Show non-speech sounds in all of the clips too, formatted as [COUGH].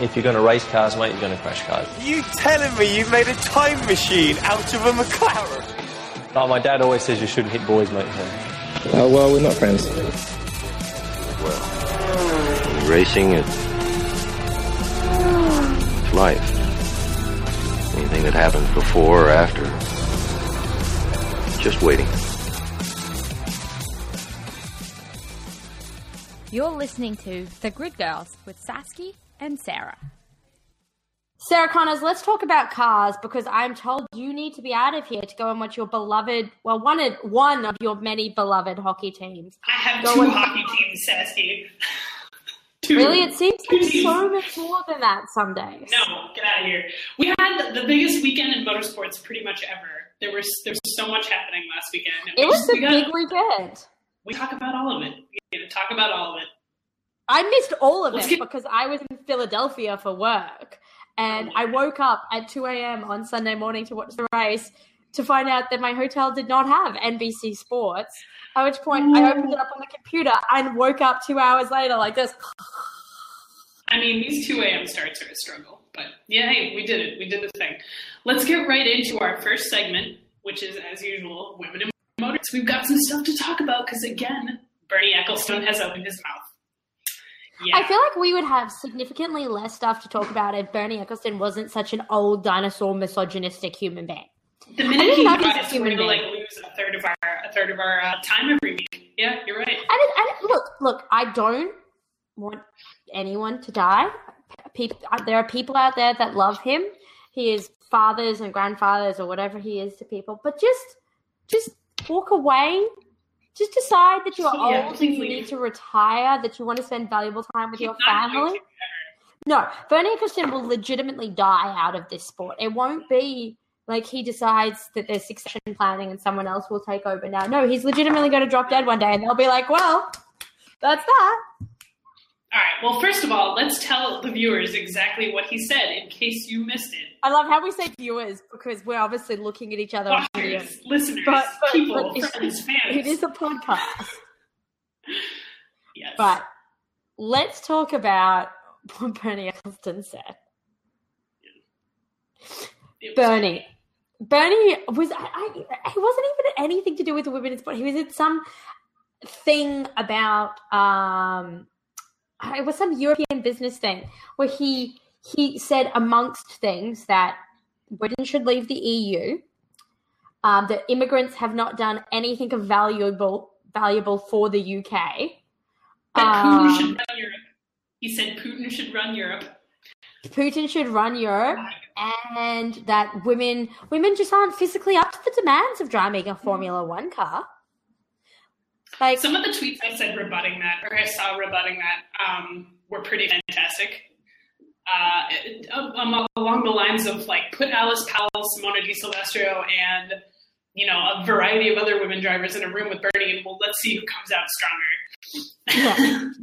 If you're going to race cars, mate, you're going to crash cars. You telling me you've made a time machine out of a McLaren? Like my dad always says, you shouldn't hit boys, mate. Oh, well, we're not friends. Well, racing, is life. Anything that happens before or after, just waiting. You're listening to The Grid Girls with Sasky and Sarah. Sarah Connors, let's talk about cars because I'm told you need to be out of here to go and watch your beloved, well, one of, one of your many beloved hockey teams. I have Go two and- hockey teams, Sasky. [LAUGHS] two. Really, it seems Two like teams. so much more than that some days. No, get out of here. We had the biggest weekend in motorsports pretty much ever. There was there was so much happening last weekend. It was we a got- big weekend. We talk about all of it. We talk about all of it. I missed all of it get- because I was in Philadelphia for work. And I woke up at 2 a.m. on Sunday morning to watch the race to find out that my hotel did not have NBC Sports. At which point I opened it up on the computer and woke up two hours later like this. I mean, these 2 a.m. starts are a struggle, but yeah, hey, we did it. We did the thing. Let's get right into our first segment, which is, as usual, women in motors. We've got some stuff to talk about because, again, Bernie Ecclestone has opened his mouth. Yeah. I feel like we would have significantly less stuff to talk about if Bernie Ecclestone wasn't such an old dinosaur misogynistic human being. the minute he know he was dies, we're gonna like lose a third of our a third of our uh, time every week. Yeah, you're right. And, it, and look, look, I don't want anyone to die. People, there are people out there that love him. He is fathers and grandfathers or whatever he is to people. But just, just walk away. Just decide that you're Yeah, old and you leave. need to retire. That you want to spend valuable time with He's your family. No, Bernie Ecclestone will legitimately die out of this sport. It won't be like he decides that there's succession planning and someone else will take over now. No, he's legitimately going to drop dead one day and they'll be like, well, that's that. All right. Well, first of all, let's tell the viewers exactly what he said in case you missed it. I love how we say viewers because we're obviously looking at each other video. Watchers, listeners, But, but, people, but friends, fans. it is a podcast. [LAUGHS] yes. But let's talk about what Bernie Ecclestone said. Was- Bernie. Bernie was I, I he wasn't even anything to do with the women's sport. He was in some thing about um it was some European business thing where he he said amongst things that Britain should leave the EU, um, that immigrants have not done anything of valuable valuable for the UK. That Putin Um, should run Europe. He said Putin should run Europe. Putin should run Europe, and that women women just aren't physically up to the demands of driving a Formula One car. Like, Some of the tweets I said rebutting that, or I saw rebutting that, um, were pretty fantastic. Uh, um, along the lines of like, put Alice Powell, Simona Di Silvestro, and you know a variety of other women drivers in a room with Bernie, and well, let's see who comes out stronger. yeah. [LAUGHS]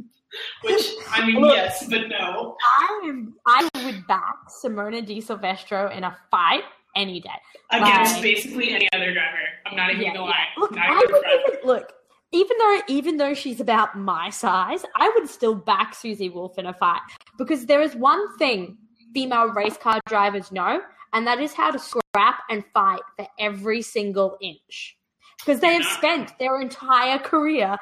Which I mean, Look. yes, but no. I am, I would back Simona Di Silvestro in a fight any day. Against Like- basically any other driver. I'm not even Yeah, gonna yeah. lie. Look, not I would even, look. Even though, even though she's about my size, I would still back Susie Wolff in a fight because there is one thing female race car drivers know, and that is how to scrap and fight for every single inch. Because they have spent their entire career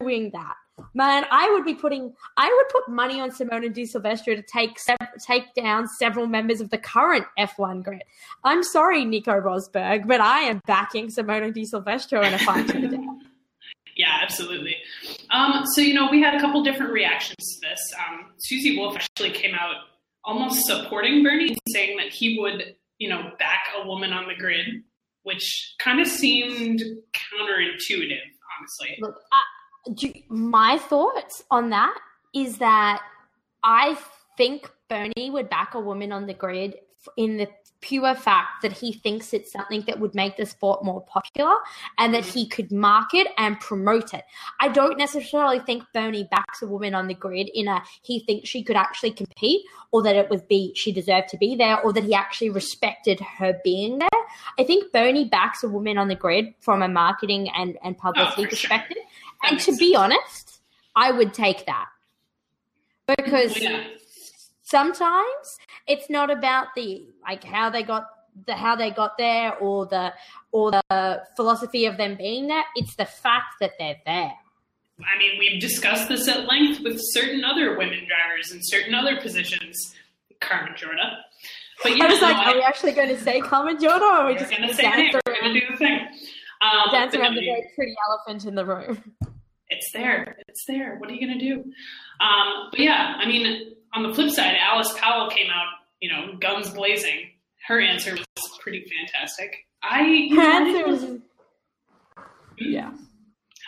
doing that. Man, I would be putting, I would put money on Simona Di Silvestro to take sev- take down several members of the current F1 grid. I'm sorry, Nico Rosberg, but I am backing Simona Di Silvestro in a fight to the death. [LAUGHS] Yeah, absolutely. Um, so, you know, we had a couple different reactions to this. Um, Susie Wolff actually came out almost supporting Bernie, saying that he would, you know, back a woman on the grid, which kind of seemed counterintuitive, honestly. Look, uh, my thoughts on that is that I think Bernie would back a woman on the grid in the pure fact that he thinks it's something that would make the sport more popular and that he could market and promote it. I don't necessarily think Bernie backs a woman on the grid in a he thinks she could actually compete or that it would be she deserved to be there or that he actually respected her being there. I think Bernie backs a woman on the grid from a marketing and, and publicity Oh, for sure. perspective. And to be honest, I would take that. Because Yeah. Sometimes it's not about the like how they got the how they got there or the or the philosophy of them being there. It's the fact that they're there. I mean, we've discussed this at length with certain other women drivers in certain other positions, Carmen Jorda. But yeah, I was like, no, are we actually going to say Carmen Jorda or are we just going to say dance We're around, going to do the thing. Um, dance around the very pretty elephant in the room? It's there. It's there. What are you going to do? Um, but yeah, I mean, on the flip side, Alice Powell came out, you know, guns blazing. Her answer was pretty fantastic. I, Her answer was yeah.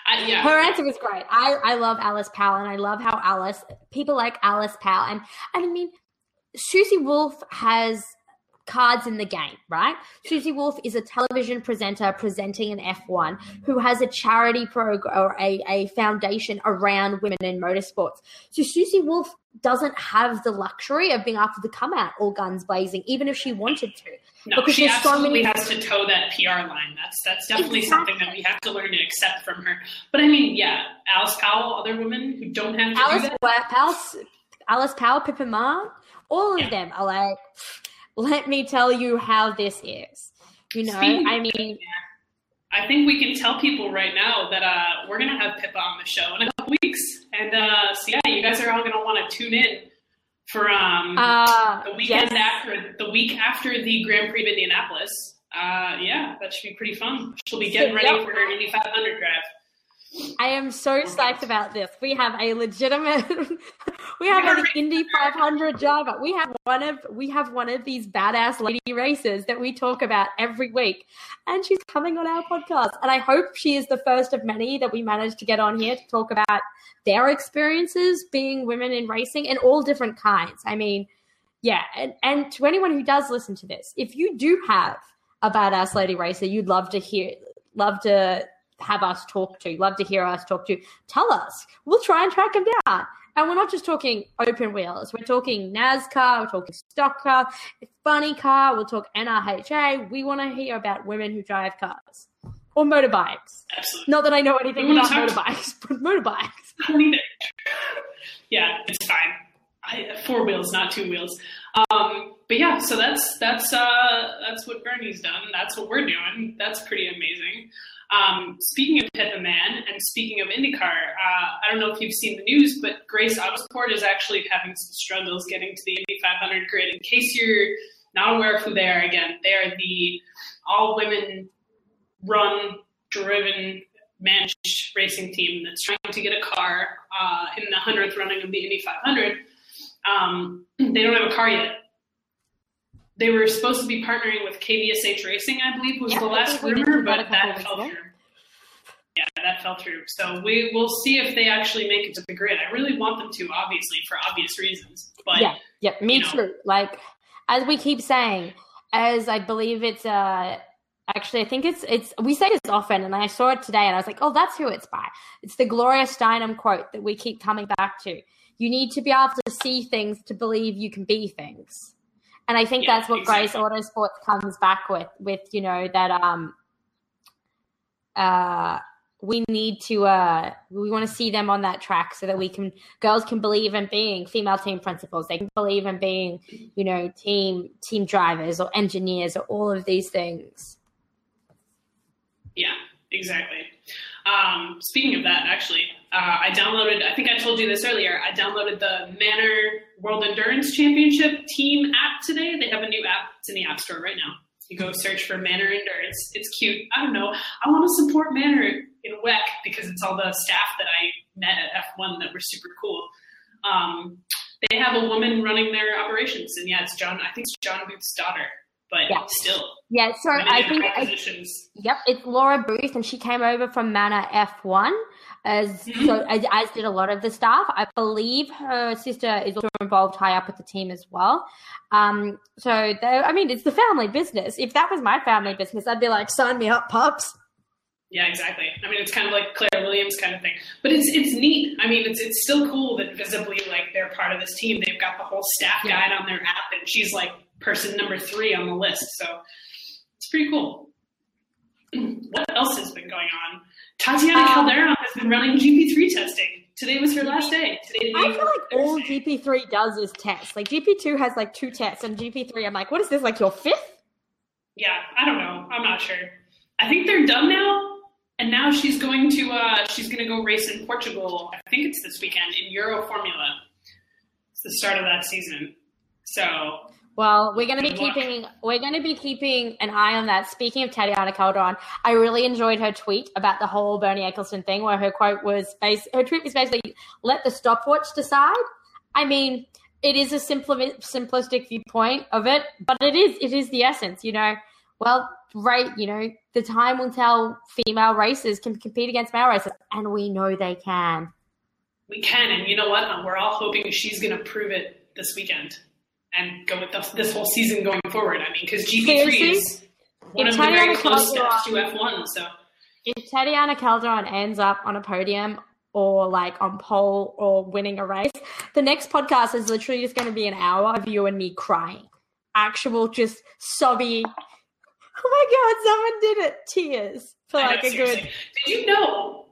I, yeah, Her answer was great. I, I love Alice Powell and I love how Alice people like Alice Powell and and I mean Susie Wolff has cards in the game, right? Susie Wolff is a television presenter presenting an F1 who has a charity program or a, a foundation around women in motorsports. So Susie Wolff doesn't have the luxury of being able to come out all guns blazing, even if she wanted to. No, Because she there's so absolutely many- has to toe that PR line. That's that's definitely Exactly. something that we have to learn to accept from her. But I mean, yeah, Alice Powell, other women who don't have to Alice do that. Alice, Alice Powell, Pippa Ma, all of Yeah. them are like, let me tell you how this is. You know, Speaking I mean, I think we can tell people right now that uh, we're gonna have Pippa on the show in a couple weeks, and uh, so yeah, you guys are all gonna want to tune in for um, uh, the weekend yes, after the week after the Grand Prix of Indianapolis. Uh, yeah, that should be pretty fun. She'll be getting ready Yep. for her Indy 500 drive. I am so psyched about this. We have a legitimate, [LAUGHS] we have an Indy 500 driver. We have one of, we have one of these badass lady racers that we talk about every week, and she's coming on our podcast. And I hope she is the first of many that we manage to get on here to talk about their experiences being women in racing and all different kinds. I mean, yeah, and, and to anyone who does listen to this, if you do have a badass lady racer you'd love to hear, love to have us talk to, love to hear us talk to, tell us. We'll try and track them down. And we're not just talking open wheels. We're talking NASCAR. We're talking stock car, funny car. We'll talk NHRA. We want to hear about women who drive cars or motorbikes. Absolutely. Not that I know anything about motorbikes, [LAUGHS] but motorbikes. [LAUGHS] I don't either. yeah, it's fine. I, four wheels, not two wheels. Um, but yeah, so that's that's uh, that's what Bernie's done. That's what we're doing. That's pretty amazing. Um, speaking of Pippa Mann and speaking of IndyCar, uh, I don't know if you've seen the news, but Grace Autosport is actually having some struggles getting to the Indy 500 grid. In case you're not aware of who they are, again, they are the all women run, driven, managed racing team that's trying to get a car uh, in the 100th running of the Indy 500. Um, [CLEARS THROAT] they don't have a car yet. They were supposed to be partnering with KVSH Racing, I believe, was Yeah, the last think we did rumor, but that fell through. Yeah, that fell through. So we will see if they actually make it to the grid. I really want them to, obviously, for obvious reasons. But yeah, yeah, me you know. too. Like as we keep saying, as I believe it's uh actually I think it's it's we say this often and I saw it today and I was like, oh that's who it's by. It's the Gloria Steinem quote that we keep coming back to. You need to be able to see things to believe you can be things. And I think Yeah, that's what exactly. Grace Autosports comes back with, with, you know, that um uh we need to uh we want to see them on that track so that we can girls can believe in being female team principals they can believe in being you know team team drivers or engineers or all of these things Yeah, exactly. Um, speaking of that, actually, uh, I downloaded, I think I told you this earlier, I downloaded the Manor World Endurance Championship team app today. They have a new app. It's in the App Store right now. You go search for Manor Endurance. It's cute. I don't know. I want to support Manor in WEC because it's all the staff that I met at F1 that were super cool. Um, they have a woman running their operations, and yeah, it's John. I think it's John Booth's daughter, but Yeah. still, yeah so i think I. Yep, it's Laura Booth, and she came over from Manor F1, as so [LAUGHS] as, as did a lot of the staff. I believe her sister is also involved high up with the team as well. Um, so they, I mean, it's the family business. If that was my family business, I'd be like, sign me up, pups. Yeah, exactly. I mean, it's kind of like Claire Williams kind of thing, but it's it's neat. I mean, it's it's still cool that visibly like they're part of this team. They've got the whole staff guide on their app, and she's like person number three on the list. So it's pretty cool. [CLEARS THROAT] What else has been going on? Tatiana Um, Calderon has been running GP3 testing Today was her last day. Today I feel like all Thursday. GP3 does is tests. Like GP2 has like two tests, and GP3, I'm like, what is this? Like your fifth? Yeah, I don't know. I'm not sure. I think they're done now, and now she's going to uh, she's going to go race in Portugal. I think it's this weekend in Euro Formula. It's the start of that season. So Well, we're going to be keeping we're going to be keeping an eye on that. Speaking of Tatiana Calderon, I really enjoyed her tweet about the whole Bernie Ecclestone thing, where her quote was base her tweet was basically "Let the stopwatch decide." I mean, it is a simpli- simplistic viewpoint of it, but it is it is the essence. You know, well, right? You know, the time will tell. Female racers can compete against male racers, and we know they can. we can, and you know what? We're all hoping she's going to prove it this weekend and go with the, this whole season going forward. I mean, because GP3 Seriously? is one If of the very close Calderon- steps to F1. So if Tatiana Calderon ends up on a podium or like on pole or winning a race, the next podcast is literally just going to be an hour of you and me crying. Actual, just sobby. Oh my god, someone did it. Tears for I know, like a good. Did you know?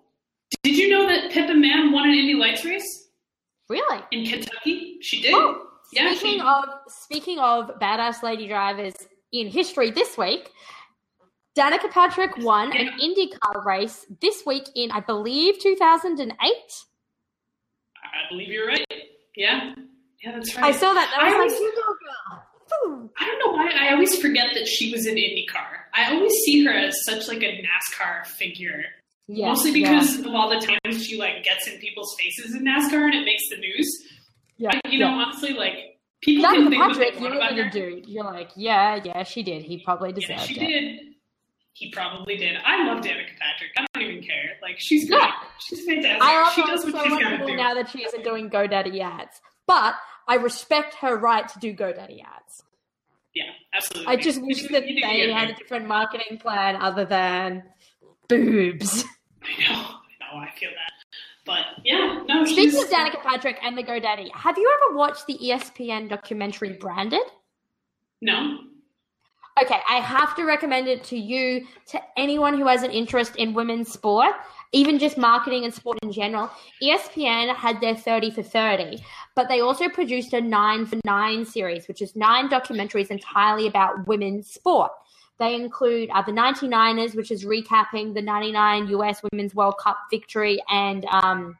Did you know that Pippa Mann won an Indy Lights race Really? in Kentucky? She did. Yeah. speaking she, of speaking of badass lady drivers in history this week, Danica Patrick won an IndyCar race this week in, I believe, 2008. I believe you're right. Yeah. Yeah, that's right. I saw that. and I I was like, always- girl. I don't know why I always forget that she was in IndyCar. I always see her as such like a NASCAR figure. Yeah, Mostly yeah. because of all the times she like gets in people's faces in NASCAR and it makes the news. Yeah, you know, honestly, like people can think what Patrick, they you want about really her. dude. You're like, yeah, yeah, she did. He probably Yeah, deserved she it. did. He probably did. I love Danica Patrick. I don't even care. Like she's great. Yeah. She's fantastic. I love she does so what she's much gotta more do. now that she isn't doing GoDaddy ads. But I respect her right to do GoDaddy ads. Yeah, absolutely. I just wish that they had a different marketing plan other than boobs. I know. I know. I feel that. But yeah, no. Speaking she's, of Danica Patrick and the GoDaddy, have you ever watched the ESPN documentary Branded? no. Okay, I have to recommend it to you, to anyone who has an interest in women's sport, even just marketing and sport in general. ESPN had their 30 for 30, but they also produced a 9 for 9 series, which is nine documentaries entirely about women's sport. They include uh, the 99ers, which is recapping the 99 US Women's World Cup victory and um,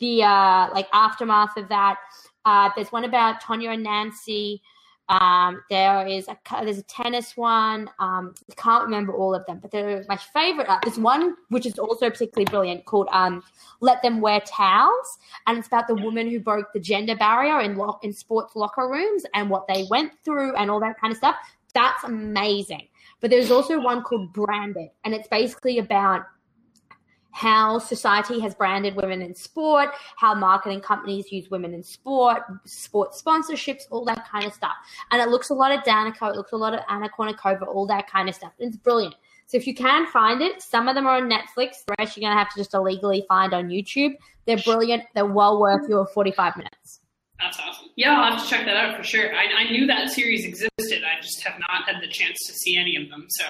the uh, like aftermath of that. Uh, there's one about Tonya and Nancy. Um, there is a there's a tennis one. Um, I can't remember all of them, but they're my favorite. Uh, there's one which is also particularly brilliant called um, "Let Them Wear Towels," and it's about the woman who broke the gender barrier in in sports locker rooms and what they went through and all that kind of stuff. That's amazing. But there's also one called Branded, and it's basically about how society has branded women in sport, how marketing companies use women in sport, sports sponsorships, all that kind of stuff. And it looks a lot of Danica, it looks a lot of Anna Kournikova, all that kind of stuff. It's brilliant. So if you can find it, some of them are on Netflix. The rest you're going to have to just illegally find on YouTube. They're brilliant. They're well worth your 45 minutes. That's awesome. Yeah, I'll have to check that out for sure. I, I knew that series existed. I just have not had the chance to see any of them. So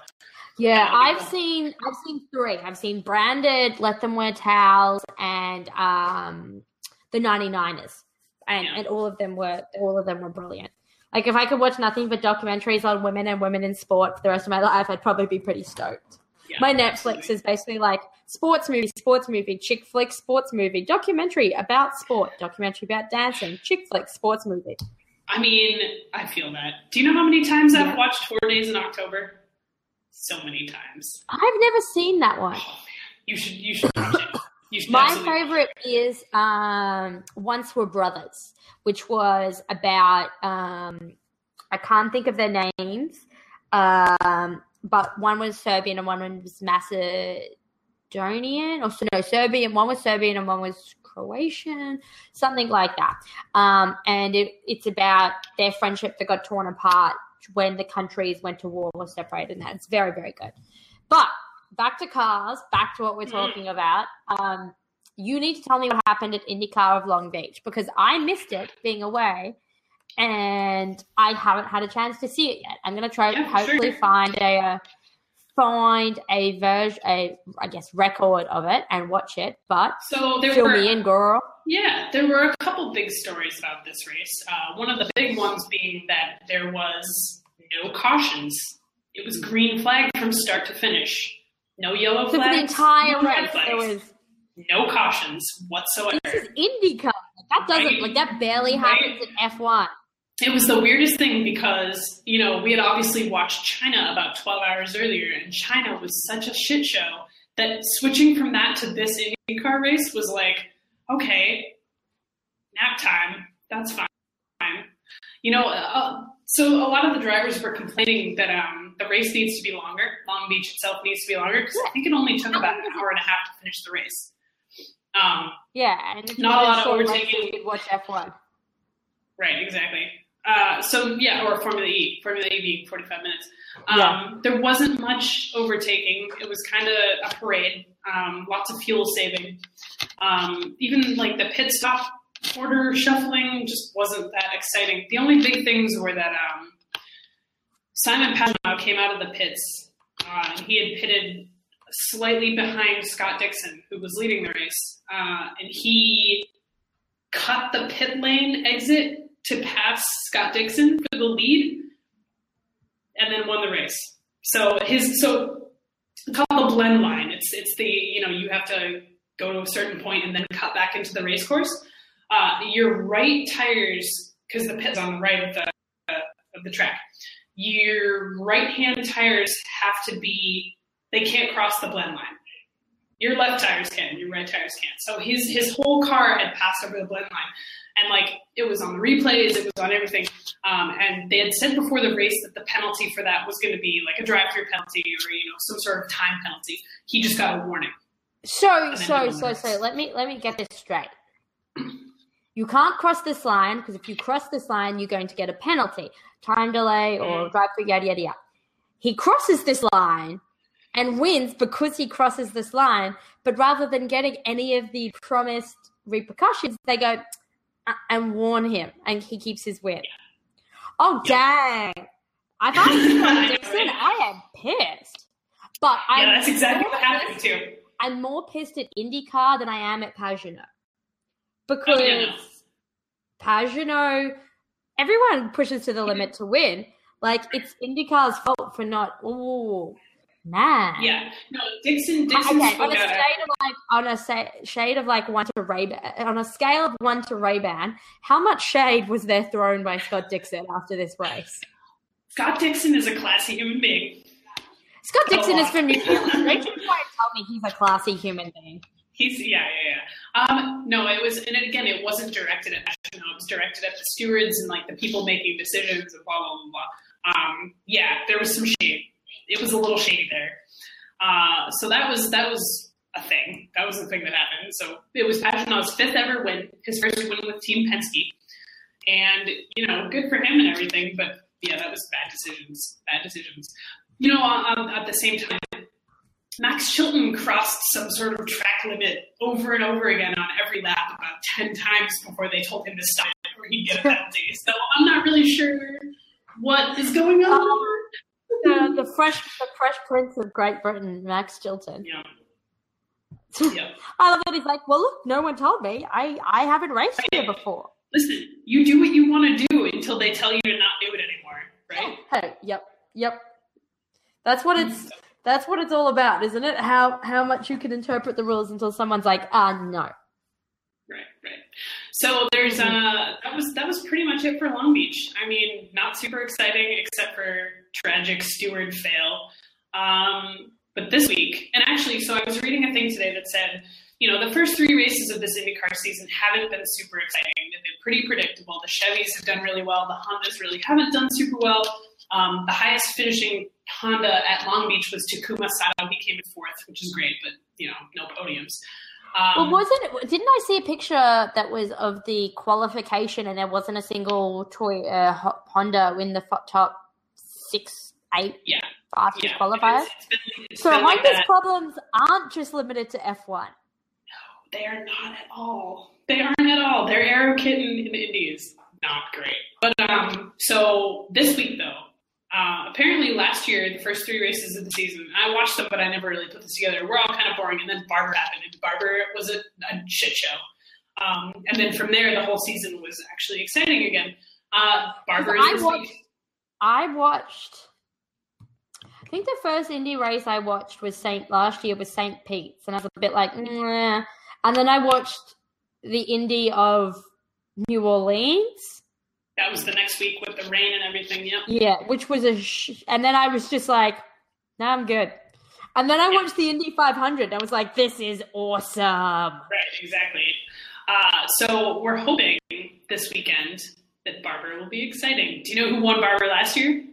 Yeah, I've cool. seen I've seen three. I've seen Branded, Let Them Wear Towels, and um, the 99ers. And Yeah. and all of them were all of them were brilliant. Like if I could watch nothing but documentaries on women and women in sport for the rest of my life, I'd probably be pretty stoked. Yeah, My Netflix absolutely. is basically like sports movie, sports movie, chick flick, sports movie, documentary about sport, documentary about dancing, chick flick, sports movie. I mean, I feel that. Do you know how many times I've watched Four Days in October? So many times. I've never seen that one. Oh you should you should watch it. My favorite is um, Once Were Brothers, which was about um, I can't think of their names, um, but one was Serbian and one was Macedonian, or no Serbian. One was Serbian and one was Croatian, something like that. Um, and it, it's about their friendship that got torn apart when the countries went to war or separated. And that it's very very good. But back to cars, back to what we're talking about. Um, you need to tell me what happened at IndyCar of Long Beach because I missed it being away and I haven't had a chance to see it yet. I'm going to try Yeah, hopefully sure. find a uh, find a version, a I guess record of it and watch it, but So there fill were me in, girl. Yeah, there were a couple big stories about this race. Uh, one of the big ones being that there was no cautions. It was green flag from start to finish. No yellow So for flags. the entire no race, flags. there was no cautions whatsoever. this is IndyCar. That doesn't Right. like that barely Right. happens in F1. It was the weirdest thing because, you know, we had obviously watched China about 12 hours earlier, and China was such a shit show that switching from that to this IndyCar race was like, okay, nap time, that's fine. You know, uh, so a lot of the drivers were complaining that um, the race needs to be longer. Long Beach itself needs to be longer because I think it only took about an hour and a half to finish the race. Um, Yeah, and Not a lot of overtaking. watch F1. Right, exactly. Uh, so yeah, or Formula E, Formula E being forty-five minutes. Um, Yeah. There wasn't much overtaking. It was kind of a parade. Um, lots of fuel saving. Um, even like the pit stop order shuffling just wasn't that exciting. The only big things were that um, Simon Pagenaud came out of the pits uh, and he had pitted slightly behind Scott Dixon, who was leading the race, uh, and he cut the pit lane exit to pass Scott Dixon for the lead, and then won the race. So his so called the blend line. It's it's the you know you have to go to a certain point and then cut back into the race course. Uh, your right tires because the pit's on the right of the uh, of the track. Your right hand tires have to be they can't cross the blend line. Your left tires can, your right tires can't. So his his whole car had passed over the blend line, and like it was on the replays, it was on everything. Um, and they had said before the race that the penalty for that was going to be like a drive-through penalty or you know some sort of time penalty. He just got a warning. So so so so let me let me get this straight. You can't cross this line because if you cross this line, you're going to get a penalty, time delay, or drive through yada yada yada. He crosses this line and wins because he crosses this line. But rather than getting any of the promised repercussions, they go and warn him, and he keeps his win. Oh dang! I was I know, Scott Dixon. I am pissed. But Yeah, I'm that's exactly more what happened pissed- too. I'm more pissed at IndyCar than I am at Pagenaud. Because Oh, yeah. Pagenaud, everyone pushes to the mm-hmm. limit to win. Like, it's IndyCar's fault for not, ooh, nah. Yeah, no, Dixon. Dixon Okay, on a shade of like on a sa- shade of like one to Ray on a scale of one to Ray Ban, how much shade was there thrown by Scott Dixon after this race? Scott Dixon is a classy human being. Scott Dixon is from New Zealand. Don't you tell me he's a classy human being. He's yeah, yeah, yeah. Um, no, it was, and again, it wasn't directed at Ashton. It was directed at the stewards and like the people making decisions and blah blah blah blah. Um, yeah, there was some shade. It was a little shady there. Uh, so that was that was a thing. That was the thing that happened. So it was Pagenaud's fifth ever win, his first win with Team Penske, and you know, good for him and everything. But yeah, that was bad decisions. Bad decisions. You know, um, at the same time, Max Chilton crossed some sort of track limit over and over again on every lap about 10 times before they told him to stop or he'd get a penalty. so I'm not really sure what is going on. The, the fresh the fresh prince of Great Britain, Max Chilton. yeah. [LAUGHS] yeah. I love that he's like, well, look, no one told me. I, I haven't raced here before. Listen, you do what you want to do until they tell you to not do it anymore, right? Hey, yep, yep. That's what it's. That's what it's all about, isn't it? How how much you can interpret the rules until someone's like, ah, no. Right, right. So there's uh that was that was pretty much it for Long Beach. I mean, not super exciting except for tragic steward fail. Um, but this week, and actually, so I was reading a thing today that said, you know, the first three races of this IndyCar season haven't been super exciting. They've been pretty predictable. The Chevys have done really well. The Hondas really haven't done super well. Um, the highest finishing Honda at Long Beach was Takuma Sato. He came in fourth, which is great, but you know, no podiums. Um, Well, wasn't it? Didn't I see a picture that was of the qualification, and there wasn't a single toy uh, Honda win the top six, eight yeah, fastest yeah. qualifiers? It's, been, it's So like Honda's problems aren't just limited to F one. No, they are not at all. They aren't at all. Their Arrow Kitten in the Indies, not great. But um, so this week though, Uh, apparently, last year, the first three races of the season, I watched them, but I never really put this together. We're all kind of boring, and then Barber happened, and Barber was a, a shit show. Um, and then from there, the whole season was actually exciting again. Uh, Barber I watched- I watched. I think the first Indy race I watched was Saint last year was Saint Pete's, and I was a bit like, and then I watched the Indy of New Orleans. That was the next week with the rain and everything. Yep. Yeah, which was a, sh- and then I was just like, nah, I'm good. And then I watched the Indy 500. I was like, this is awesome. Right, exactly. Uh, so we're hoping this weekend that Barber will be exciting. Do you know who won Barber last year?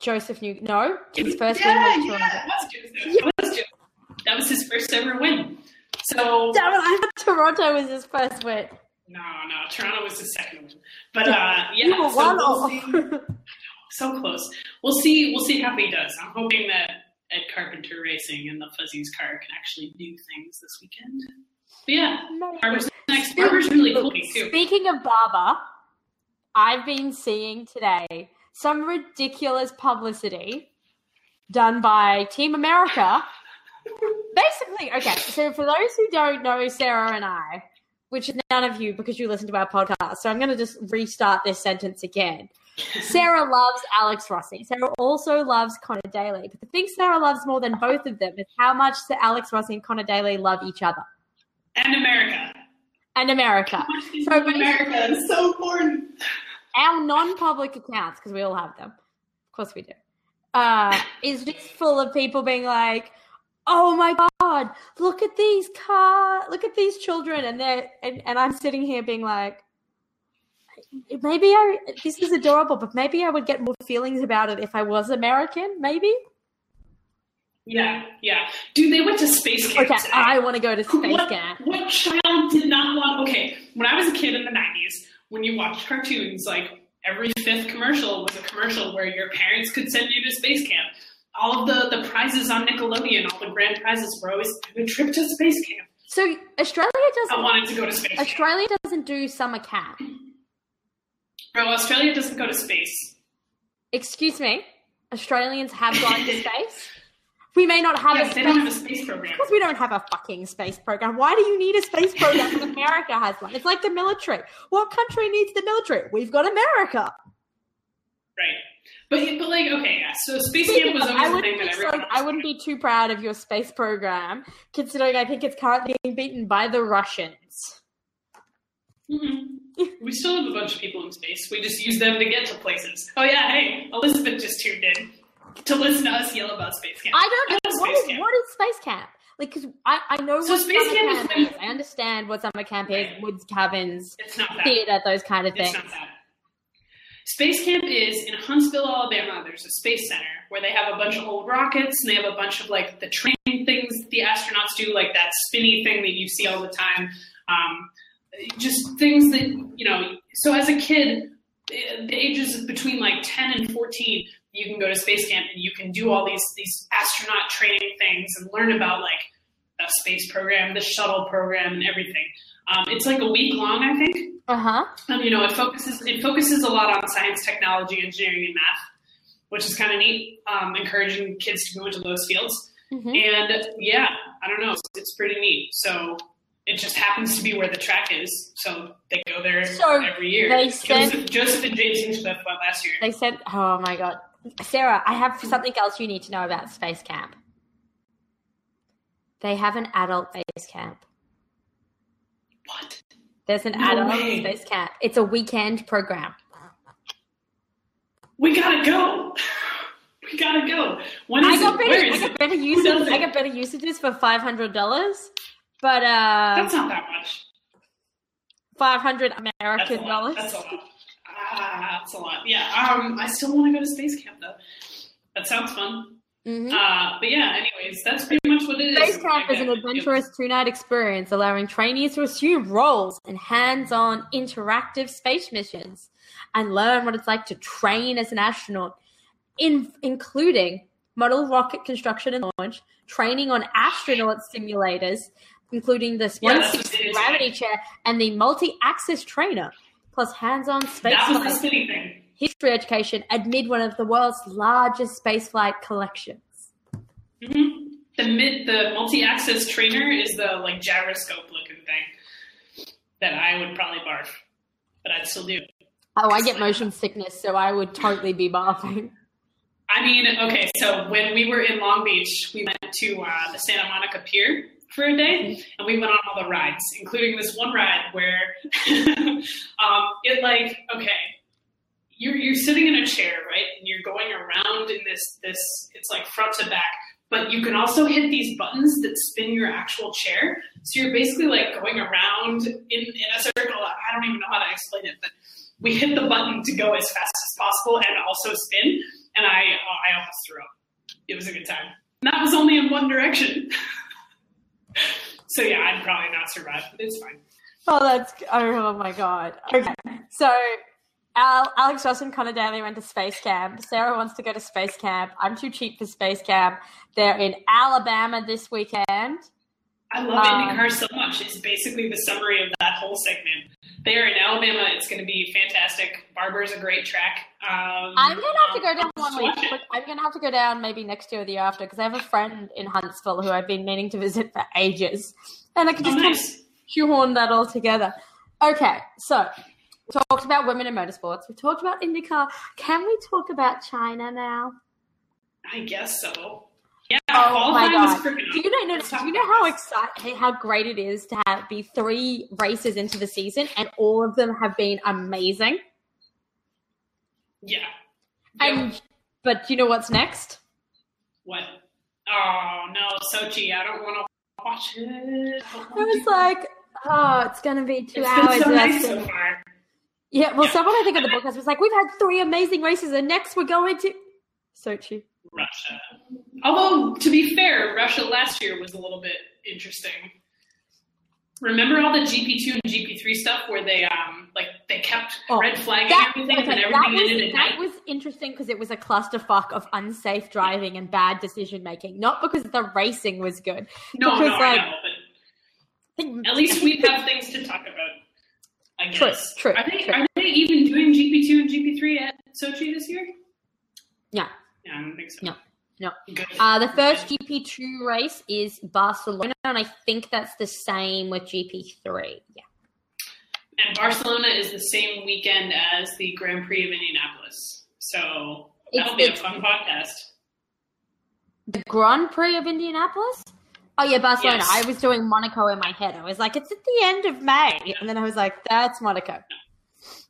Josef New, no, his first yeah, win was yeah, Josef. It was Josef. That was his first ever win. So Damn it, I thought Toronto was his first win. No, no, Toronto was the second one. But [LAUGHS] uh, yeah, so we'll see. [LAUGHS] So close. We'll see. We'll see how he does. I'm hoping that Ed Carpenter Racing and the Fuzzy's car can actually do things this weekend. But yeah, Barber's next. Barber's really cool too. Speaking of Barber, I've been seeing today some ridiculous publicity done by Team America. [LAUGHS] Basically, okay, so for those who don't know Sarah and I, which is none of you because you listen to our podcast, so I'm going to just restart this sentence again. Sarah loves Alex Rossi. Sarah also loves Connor Daly. But the thing Sarah loves more than both of them is how much Alex Rossi and Connor Daly love each other And America. and America. So America is so important. our non-public accounts, because we all have them, of course we do, uh, is just full of people being like, "Oh my god, look at these car, look at these children," and they're and, and I'm sitting here being like, maybe I this is adorable, but maybe I would get more feelings about it if I was American, maybe. Yeah, yeah. Dude, they went to space camp. Okay, today. I want to go to space what, camp. What child did not want? Okay, when I was a kid in the '90s, when you watched cartoons, like every fifth commercial was a commercial where your parents could send you to space camp. All of the the prizes on Nickelodeon, all the grand prizes were always a trip to space camp. So Australia doesn't. I wanted to go to space camp. Australia doesn't do summer camp. Bro, Australia doesn't go to space. Excuse me, Australians have gone to [LAUGHS] space. We may not have Yes, a don't have a space space program. because we don't have a fucking space program. Why do you need a space program America has one? It's like the military. What country needs the military? We've got America. Right. But, but like, okay, yeah. So space camp was [LAUGHS] I always the thing that so, everyone. I wouldn't be too proud of your space program, considering I think it's currently being beaten by the Russians. Mhm. We still have a bunch of people in space. We just use them to get to places. Oh yeah, hey, Elizabeth just tuned in to listen to us yell about space camp. I don't know love what space is, camp. what is space camp. Like, because I, I know So what space summer camp is camp when-. I understand what summer camp is, Right. woods cabins, It's not that. theater, those kind of It's things. not that. Space camp is in Huntsville, Alabama. There's a space center where they have a bunch of old rockets and they have a bunch of like the training things the astronauts do, like that spinny thing that you see all the time. Um, just things that you know. So as a kid, the ages between like 10 and 14, you can go to space camp and you can do all these these astronaut training things and learn about like the space program, the shuttle program, and everything. Um, it's like a week long, I think. Uh huh. Um, you know, it focuses it focuses a lot on science, technology, engineering, and math, which is kind of neat. Um, encouraging kids to go into those fields, Mhm. and yeah, I don't know, it's, it's pretty neat. So it just happens to be where the track is, so they go there So every year. they sent- Josef, Josef and James Hinchcliffe went last year. They said, "Oh my god, Sarah, I have something else you need to know about space camp. They have an adult space camp. What? There's an No adult way. space camp. It's a weekend program. We gotta go. We gotta go. When I is got it? better. I got it? better usages. I got better usages for five hundred dollars, but uh, That's not that much. five hundred That's American lot. dollars. That's a lot. Ah, that's a lot. Yeah. Um, I still want to go to space camp though. That sounds fun. Mhm. Uh, but yeah. Anyways, that's pretty much what it is. Space camp is an adventurous two-night experience allowing trainees to assume roles in hands-on interactive space missions and learn what it's like to train as an astronaut, in, including model rocket construction and launch, training on astronaut simulators, including the Yeah, 160 what gravity chair and the multi-axis trainer, plus hands-on space That was the thing. History education amid one of the world's largest spaceflight collections. hmm The mid, the multi-axis trainer is the like gyroscope looking thing that I would probably barf, but I'd still do. Oh, I get motion sickness, so I would totally be barfing. I mean, okay, so when we were in Long Beach, we went to uh, the Santa Monica Pier for a day, and we went on all the rides, including this one ride where [LAUGHS] um, it like okay, you're you're sitting in a chair, right, and you're going around in this this it's like front to back, but you can also hit these buttons that spin your actual chair, so you're basically like going around in in a circle. I don't even know how to explain it, but we hit the button to go as fast as possible and also spin, and I I almost threw up. It was a good time. And that was only in one direction. [LAUGHS] so yeah, I'd probably not survive, but it's fine. Oh, that's oh, my god. Okay, so Al, Alex Johnson, Connor Daly went to space camp. Sarah wants to go to space camp. I'm too cheap for space camp. They're in Alabama this weekend. I love Um, IndyCar so much. It's basically the summary of that whole segment. They are in Alabama. It's going to be fantastic. Barber's a great track. Um, I'm gonna have to go down one week. But I'm gonna have to go down maybe next year or the year after because I have a friend in Huntsville who I've been meaning to visit for ages, and I can Oh, just kind of shoehorn that all together. Okay, so we talked about women in motorsports. We talked about IndyCar. Can we talk about China now? I guess so. Yeah, Oh my god! Do you know? Do you know how excited, how great it is to have be three races into the season and all of them have been amazing? Yeah. And Yep. but you know what's next? what? Oh no, Sochi! I don't want to watch it. I was like, oh, it's gonna be two it's hours. been so nice so far. Yeah, well, Yeah. someone I think on the podcast was like, we've had three amazing races, and next we're going to Sochi. Russia. Although, to be fair, Russia last year was a little bit interesting. Remember all the GP2 and GP3 stuff where they um like they kept Oh, red flagging That, everything okay, and that everything was, ended at that night? was interesting because it was a clusterfuck of unsafe driving and bad decision making, not because the racing was good. no, because, no, like- I know, at least we have things to talk about. I True, guess. true, Are they true. are they even doing GP2 and GP3 at Sochi this year? Yeah. Yeah, I don't think so. No, no. Uh, the first GP2 race is Barcelona, and I think that's the same with GP3. Yeah. And Barcelona is the same weekend as the Grand Prix of Indianapolis. So that'll It's- be a fun podcast. The Grand Prix of Indianapolis? Oh, yeah, Barcelona. Yes. I was doing Monaco in my head. I was like, it's at the end of May. And then I was like, that's Monaco.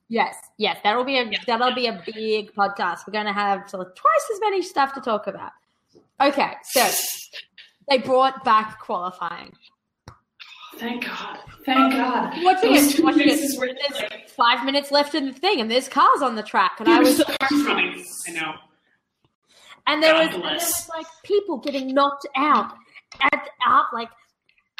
Yes, yes, that'll be a Yeah. that'll be a big podcast. We're going to have sort of twice as many stuff to talk about. Okay, so they brought back qualifying. Thank God. Thank God. Watching Those it, two watching it. were like, five minutes left in the thing, and there's cars on the track, and I was cars running. I know. and there was, and there was like people getting knocked out at out like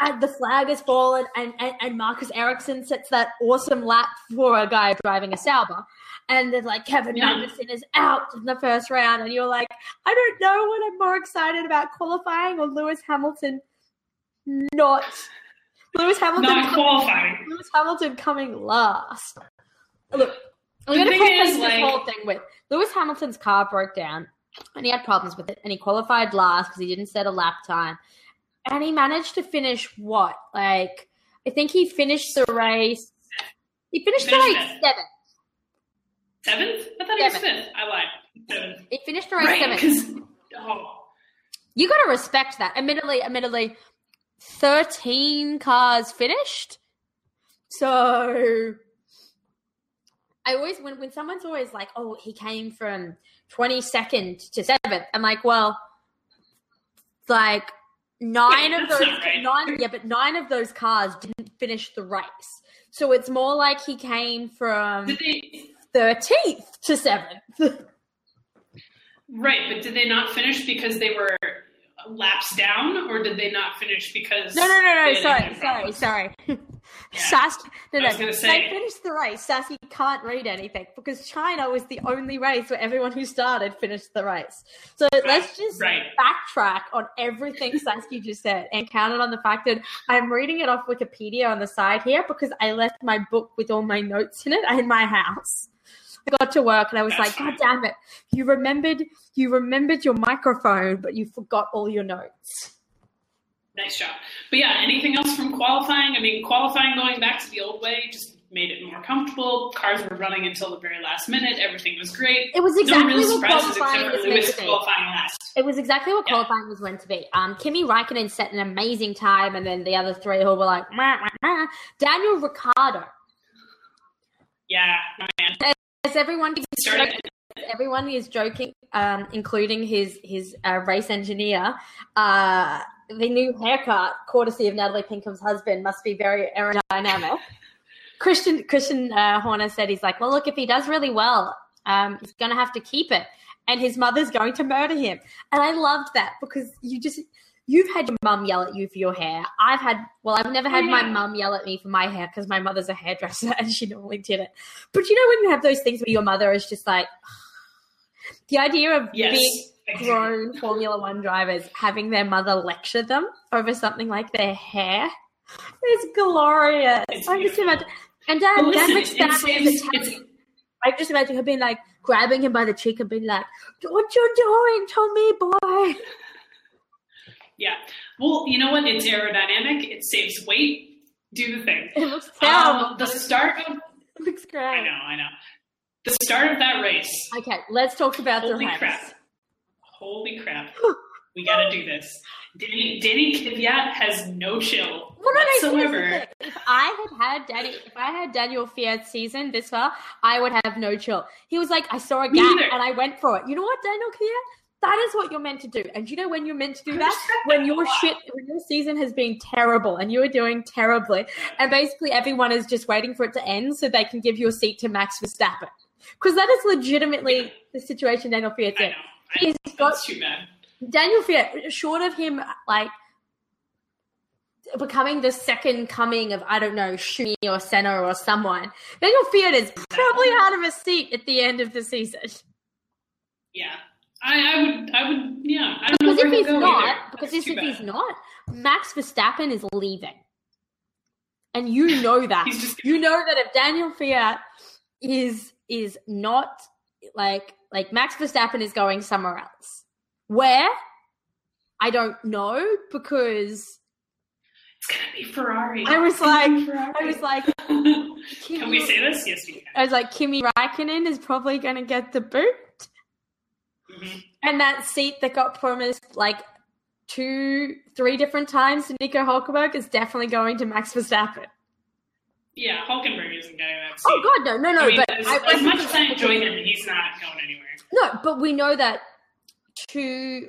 and the flag has fallen and, and, and Marcus Ericsson sets that awesome lap for a guy driving a Sauber. And then like Kevin Yeah. Magnussen is out in the first round and you're like, I don't know what I'm more excited about qualifying or Lewis Hamilton not Lewis Hamilton Not qualifying. Lewis Hamilton coming last. Look, I'm The going to thing preface this like- whole thing with Lewis Hamilton's car broke down, and he had problems with it, and he qualified last because he didn't set a lap time, and he managed to finish what? Like, I think he finished the race. He finished the Finished race seventh. Seventh? I thought it was Seventh. fifth. I lied. Seventh. He finished the race Right, seventh. oh, You got to respect that. Admittedly, admittedly, thirteen cars finished. So I always when when someone's always like, "Oh, he came from twenty second to seventh, I'm like, "Well, like nine of [LAUGHS] those right. nine, yeah, but nine of those cars didn't finish the race." So it's more like he came from they? thirteenth to seventh. [LAUGHS] Right, but did they not finish because they were laps down, or did they not finish because? No, no, no, no. Sorry, sorry, sorry. [LAUGHS] No, I no. was gonna They say- finished the race. Sasky can't read anything because China was the only race where everyone who started finished the race. So let's just right. backtrack on everything Sasky just said and counted on the fact that I'm reading it off Wikipedia on the side here because I left my book with all my notes in it in my house. Got to work and I was like. God damn it. You remembered you remembered your microphone, but you forgot all your notes. Nice job. But yeah, anything else from qualifying? I mean, qualifying going back to the old way just made it more comfortable. Cars were running until the very last minute. Everything was great. It was no exactly real what qualifying was meant to be. qualifying last. It was exactly what Yeah. qualifying was meant to be. Um, Kimi Raikkonen set an amazing time, and then the other three who were like, meh, meh, meh. Daniel Ricciardo. Yeah, my man. Everyone everyone is joking, um, including his his uh, race engineer. Uh, the new haircut, courtesy of Natalie Pinkham's husband, must be very aerodynamic. Christian Christian uh, Horner said he's like, well, look, if he does really well, um, he's going to have to keep it, and his mother's going to murder him. And I loved that because you just you've had your mum yell at you for your hair. I've had well, I've never oh, had Oh, my mum yell at me for my hair because my mother's a hairdresser [LAUGHS] and she normally did it. But you know when you have those things where your mother is just like [SIGHS] the idea of Yes. big [LAUGHS] grown Formula One drivers having their mother lecture them over something like their hair is glorious. It's I just imagine. And Dan, But listen, Dan it's, Verstappen is it's, it's, Italian. I just imagine her being like grabbing him by the cheek and being like, "What you doing to me, boy?" Yeah. Well, you know what? It's aerodynamic. It saves weight. Do the thing. It looks terrible. Um, the start of [LAUGHS] it looks great. I know, I know. The start of that race. Okay, let's talk about the Holy race. crap! Holy crap! [LAUGHS] we got to do this. Danny, Danny Kvyat has no chill Well, no, no, here's the whatsoever. If I had had Danny, if I had Daniel Kvyat's season this far, I would have no chill. He was like, I saw a gap and I went for it. You know what, Daniel Kvyat? That is what you're meant to do. And you know when you're meant to do that? When your shit, when your season has been terrible and you are doing terribly, and basically everyone is just waiting for it to end so they can give you a seat to Max Verstappen. Because that is legitimately the situation Daniel Kvyat's in. He's got too bad. Daniel Kvyat, short of him like becoming the second coming of I don't know Shumi or Senna or someone, Daniel Kvyat is probably out of a seat at the end of the season. Yeah. I, I would. I would. Yeah. I don't Because if he's not, either. because if he's not, Max Verstappen is leaving, and you know [LAUGHS] that. You know that if Daniel Kvyat is is not like like Max Verstappen is going somewhere else. Where? I don't know because It's gonna be Ferrari. I was like, Ferrari. I was like, [LAUGHS] Can we say this? Yes, we can. I was like, Kimi Raikkonen is probably going to get the boot, Mhm. and that seat that got promised like two, three different times to Nico Hulkenberg is definitely going to Max Verstappen. Yeah, Hulkenberg isn't getting that seat. Oh God, no, no, no! I mean, but as, I, as much as I enjoy him, he's not going anywhere. no, but we know that to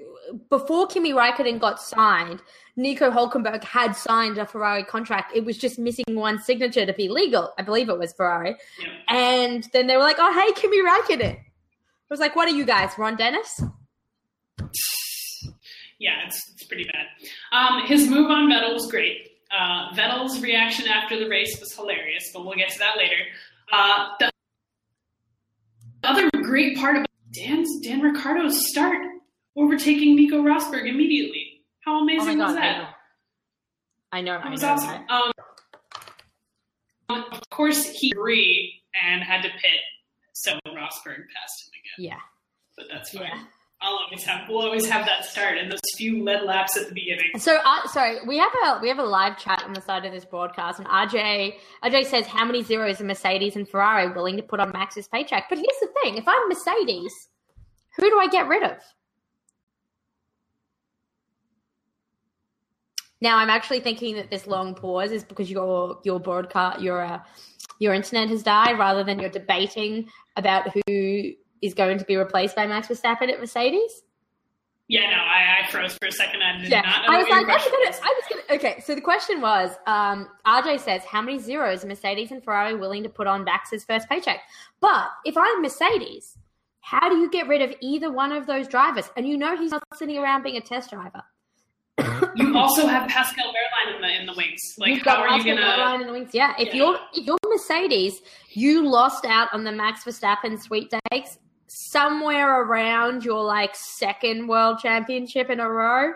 before Kimi Raikkonen got signed, Nico Hulkenberg had signed a Ferrari contract. It was just missing one signature to be legal. I believe it was Ferrari. Yeah. And then they were like, "Oh, hey, Kimi Raikkonen." I was like, "What are you guys, Ron Dennis?" Yeah, it's, it's pretty bad. Um, his move on Vettel was great. Uh, Vettel's reaction after the race was hilarious, but we'll get to that later. Uh, the other great part about Dan's, Dan Ricciardo's start, overtaking Nico Rosberg immediately. How amazing was that? I know. I was know. awesome. Um, of course, he agreed and had to pit, so Rosberg passed him again. Yeah. But that's fine. Yeah. I'll always have we'll always have that start and those few lead laps at the beginning. So, uh, sorry, we have a we have a live chat on the side of this broadcast, and RJ RJ says, "How many zeros are Mercedes and Ferrari willing to put on Max's paycheck?" But here's the thing: if I'm Mercedes, who do I get rid of? Now, I'm actually thinking that this long pause is because your your broadcast your uh, your internet has died, rather than you're debating about who is going to be replaced by Max Verstappen at Mercedes. Yeah, no, I, I froze for a second. I did Yeah, not know I was like, I was gonna. I was gonna. Okay, so the question was, um, RJ says, how many zeros are Mercedes and Ferrari willing to put on Max's first paycheck? But if I'm Mercedes, how do you get rid of either one of those drivers? And you know he's not sitting around being a test driver. You also have Pascal Wehrlein in the in the wings. Like, You've how got are you gonna? Wehrlein in the wings. Yeah, if Yeah. you're if you're Mercedes, you lost out on the Max Verstappen sweepstakes somewhere around your like second world championship in a row,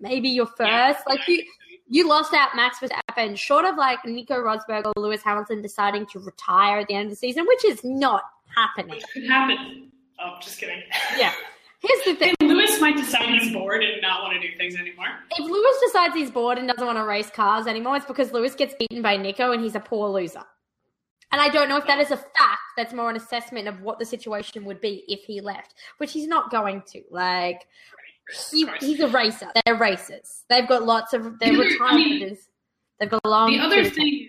maybe your first. Yeah, like you, you lost out Max Verstappen, short of like Nico Rosberg or Lewis Hamilton deciding to retire at the end of the season, which is not happening. Which could happen. Oh, just kidding. Yeah. Here's the thing. [LAUGHS] Lewis might decide he's bored and not want to do things anymore. If Lewis decides he's bored and doesn't want to race cars anymore, it's because Lewis gets beaten by Nico and he's a poor loser. And I don't know if that is a fact. That's more an assessment of what the situation would be if he left, which he's not going to. Like, he, he's a racer. They're racers. They've got lots of. They're The [CLEARS THROAT] other- I mean. They've got long. the other thing,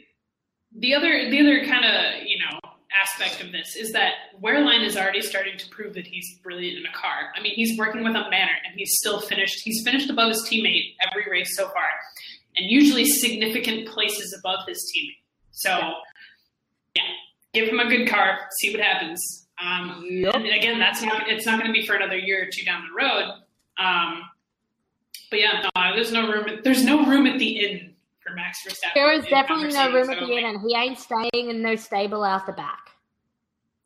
the other the other kind of you know aspect of this is that Wehrlein is already starting to prove that he's brilliant in a car. I mean, he's working with a Manor, and he's still finished. He's finished above his teammate every race so far, and usually significant places above his teammate. So, yeah, give him a good car, see what happens. Um, And again, that's not it's not going to be for another year or two down the road. Um, but yeah, no, there's no room. There's no room at the inn for Max Verstappen. There is definitely no room at the end, and he ain't staying in no stable out the back.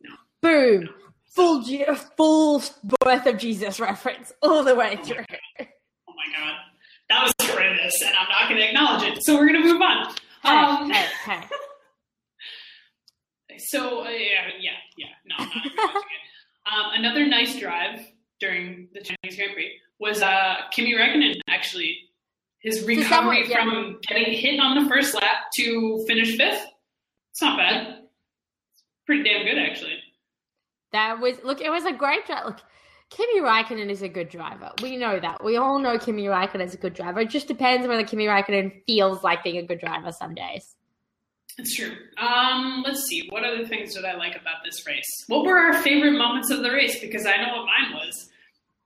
No. Boom. Full, Je- full birth of Jesus reference all the way through. Oh my god, that was horrendous, and I'm not going to acknowledge it. So we're going to move on. Hey, Um, hey, hey. [LAUGHS] So uh, yeah, yeah, yeah. No, I'm not. Um, another nice drive during the Chinese Grand Prix was uh, Kimi Räikkönen. Actually, his recovery yeah. from getting hit on the first lap to finish fifth. It's not bad. It's pretty damn good, actually. That was look. It was a great drive. Look, Kimi Raikkonen is a good driver. We know that. We all know Kimi Raikkonen is a good driver. It just depends whether Kimi Raikkonen feels like being a good driver some days. It's true. Um, let's see. What other things did I like about this race? What were our favorite moments of the race? Because I know what mine was.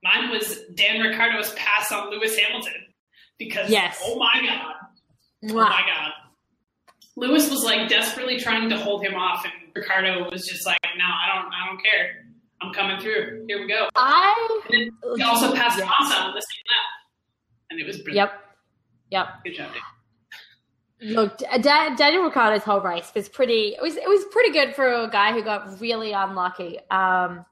Mine was Dan Ricciardo's pass on Lewis Hamilton. Because Yes. oh my god, oh my god, Lewis was like desperately trying to hold him off, and Ricciardo was just like, "No, I don't, I don't care. I'm coming through. Here we go." I he also passed Yeah. Massa on the same lap, and it was brilliant. yep, yep. Good job, Dave. Look, Daniel Ricciardo's whole race was pretty. It was it was pretty good for a guy who got really unlucky. Um,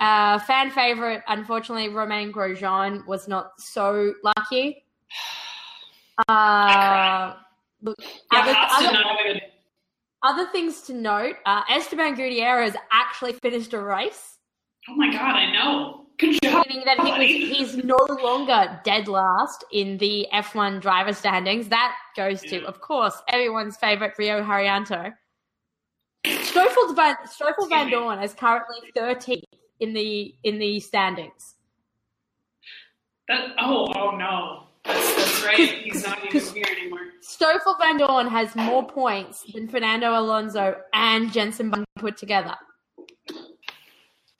uh, fan favorite, unfortunately, Romain Grosjean was not so lucky. [SIGHS] Uh, look, Yeah, other, other, not have a good. other things to note: uh, Esteban Gutierrez actually finished a race, Oh my god, I know. Good job. meaning that he was he's no longer dead last in the F1 driver standings. That goes to, Yeah. of course, everyone's favorite Rio Haryanto. Stoffel Van Stoffel Van. Dorn is currently 13th in the in the standings. That, oh, oh no. That's, that's right. He's not even here anymore. Stoffel Vandoorne has more points than Fernando Alonso and Jenson Button put together.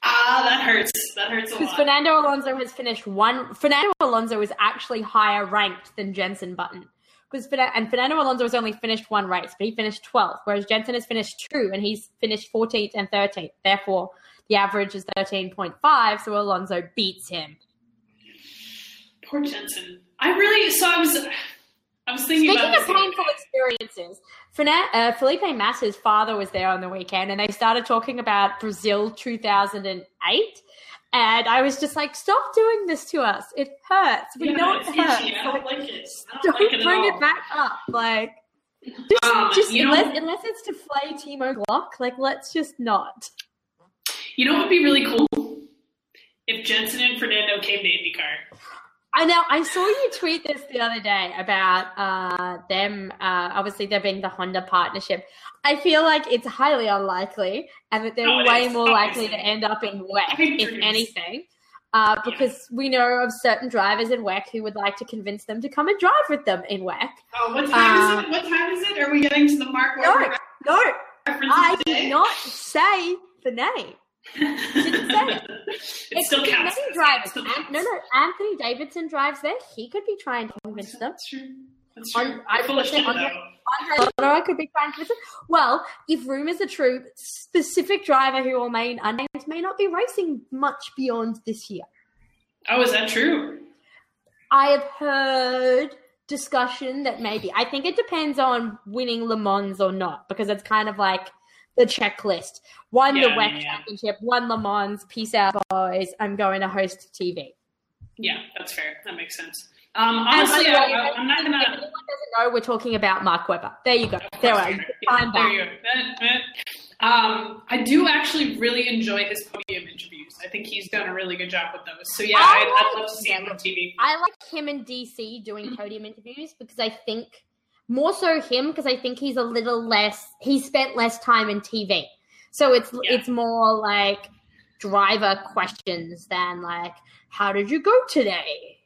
Ah, that hurts. That hurts a Because. Fernando Alonso has finished one. Fernando Alonso is actually higher ranked than Jenson Button. Because and Fernando Alonso has only finished one race, but he finished 12th, whereas Jenson has finished two, and he's finished 14th and 13th. Therefore, the average is 13.5, so Alonso beats him. Poor Jenson. I really. So I was. I was thinking Speaking about of the painful experiences, uh, Felipe Massa's father was there on the weekend, and they started talking about Brazil 2008. And I was just like, "Stop doing this to us! It hurts. We Yeah, know it hurts. itchy. I don't like it. I don't Don't like it bring all. it back up. Like, just, Um, just you know- unless, unless it's to flay Timo Glock, like, let's just not. You know what would be really cool? If Jenson and Fernando came to IndyCar. I know. I saw you tweet this the other day about uh, them. Uh, obviously, there being the Honda partnership. I feel like it's highly unlikely, and that they're it way is, more likely to end up in WEC, if anything. Uh, because we know of certain drivers in WEC who would like to convince them to come and drive with them in WEC. Oh, what time is it? What time is it? Are we getting to the mark No, no, I today? did not say the name. Didn't it. it still counts. drivers. still counts. no, no. Anthony Davidson drives there. He could be trying to convince them. That's true. That's true. On- I You're full of shit, Andre-. Andre Lotterer could be trying to convince them. Well, if rumors are true, specific driver who will remain unnamed may not be racing much beyond this year. Oh, is that true? I have heard discussion that maybe I think it depends on winning Le Mans or not because it's kind of like the checklist. Won Yeah, the WEC yeah. championship, won Le Mans, peace out, boys. I'm going to host TV. Yeah, that's fair. That makes sense. Um, honestly, way, I, I'm not if gonna. anyone doesn't know, we're talking about Mark Webber. There you go. There we go. Yeah, there that. you go. Eh, eh. Um, I do actually really enjoy his podium interviews. I think he's done a really good job with those. So yeah, I I'd, I'd like love to see him on TV. I like him and DC doing podium interviews because I think more so him because I think he's a little less. He spent less time in TV, so it's Yeah. it's more like driver questions than like how did you go today?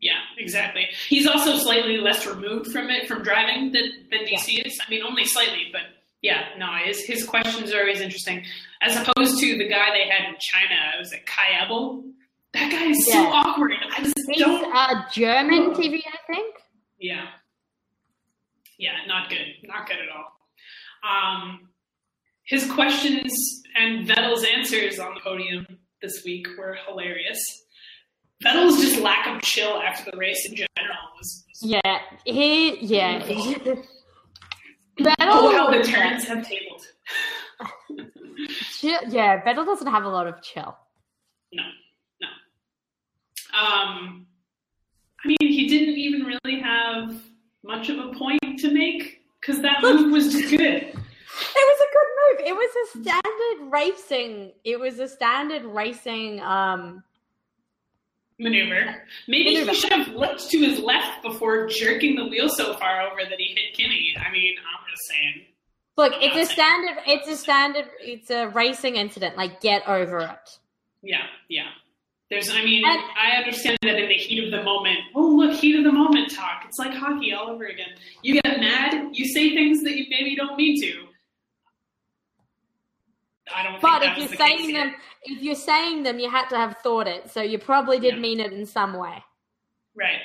Yeah, exactly. He's also slightly less removed from it from driving than, than DC is. I mean, only slightly, but yeah, no, his his questions are always interesting. As opposed to the guy they had in China, it was it Kai Ebel? That guy is so awkward. I just He's don't. a German TV, I think. Yeah. Yeah, not good. Not good at all. Um, his questions and Vettel's answers on the podium this week were hilarious. Vettel's just lack of chill after the race in general was. was Yeah, he yeah. [LAUGHS] Vettel, oh, how the turns have tabled. [LAUGHS] Chill- yeah, Vettel doesn't have a lot of chill. No, no. Um, I mean, he didn't even really have much of a point to make because that move was just good. It was a good move. It was a standard racing. It was a standard racing. Um, maneuver. Maybe Maneuver. he should have looked to his left before jerking the wheel so far over that he hit Kimi. I mean, I'm just saying. look, I'm it's a standard. It's a standard. It's a racing incident. Like, get over it. Yeah, yeah. There's, I mean, And- I understand that in the heat of the moment. Oh, look, heat of the moment talk. It's like hockey all over again. You get mad, you say things that you maybe don't mean to. I don't. But if you're the saying them, if you're saying them, you had to have thought it. So you probably did Yeah. mean it in some way. right?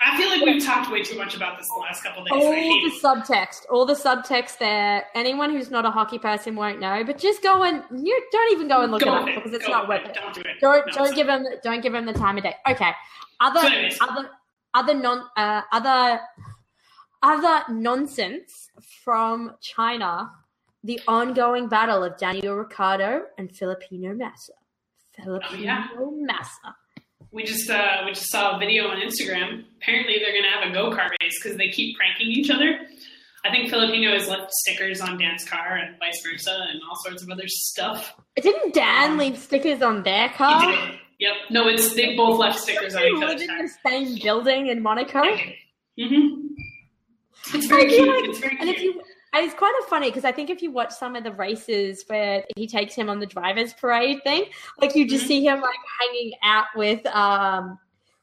I feel like we've talked way too much about this the last couple days. All the it. subtext, all the subtext there. Anyone who's not a hockey person won't know. But just go and you don't even go and look Go it up it. because it's Go not worth it. Don't do it. Don't No, don't give them don't give them the time of day. Okay, other So other other non uh, other other nonsense from China. The ongoing battle of Daniel Ricciardo and Filipino Massa. Filipino Oh, yeah. Massa. We just uh, we just saw a video on Instagram. Apparently, they're gonna have a go kart race because they keep pranking each other. I think Filipino has left stickers on Dan's car and vice versa, and all sorts of other stuff. Didn't Dan leave stickers on their He car? Yep. No, it's they both left stickers on each live other's in the same building in Monaco. Mm-hmm. It's very cute. like- it's very And if you, and it's kind of funny because I think if you watch some of the races where he takes him on the drivers' parade thing, like you just Mhm. see him like hanging out with, um,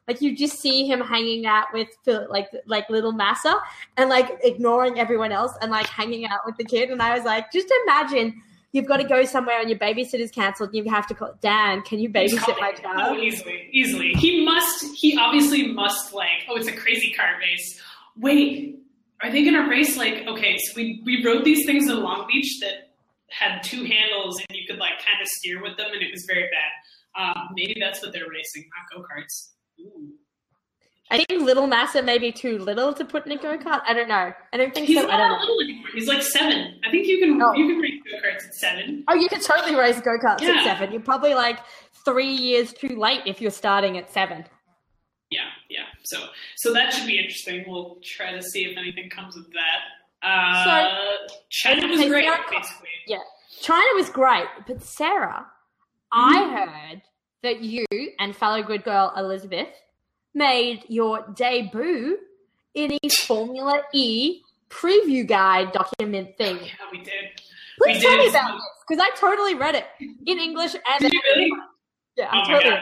like you just see him hanging out with like like little Massa and like ignoring everyone else and like hanging out with the kid. And I was like, just imagine you've got to go somewhere and your babysitter's cancelled and you have to call Dan. Can you babysit my Oh, child? easily, easily. He must. He obviously must like. Oh, it's a crazy car race. Wait, are they gonna race like? Okay, so we we rode these things in Long Beach that had two handles and you could like kind of steer with them, and it was very bad. Um, maybe that's what they're racing, not go karts. I think little Massa may be too little to put in a go kart. I don't know. I don't think He's so. I not little anymore. He's like seven. I think you can Oh. you can race go karts at seven. Oh, you could totally race go karts Yeah. at seven. You're probably like three years too late if you're starting at seven. Yeah, yeah. So so that should be interesting. We'll try to see if anything comes of that. Uh, China was great, Sarah- basically. Yeah. China was great, but Sarah, I Mm-hmm. heard that you and fellow good girl Elizabeth made your debut in a Formula E preview guide document thing. Yeah, we did. Please we tell me about this because I totally read it in English and Did you really? yeah, Oh I my totally.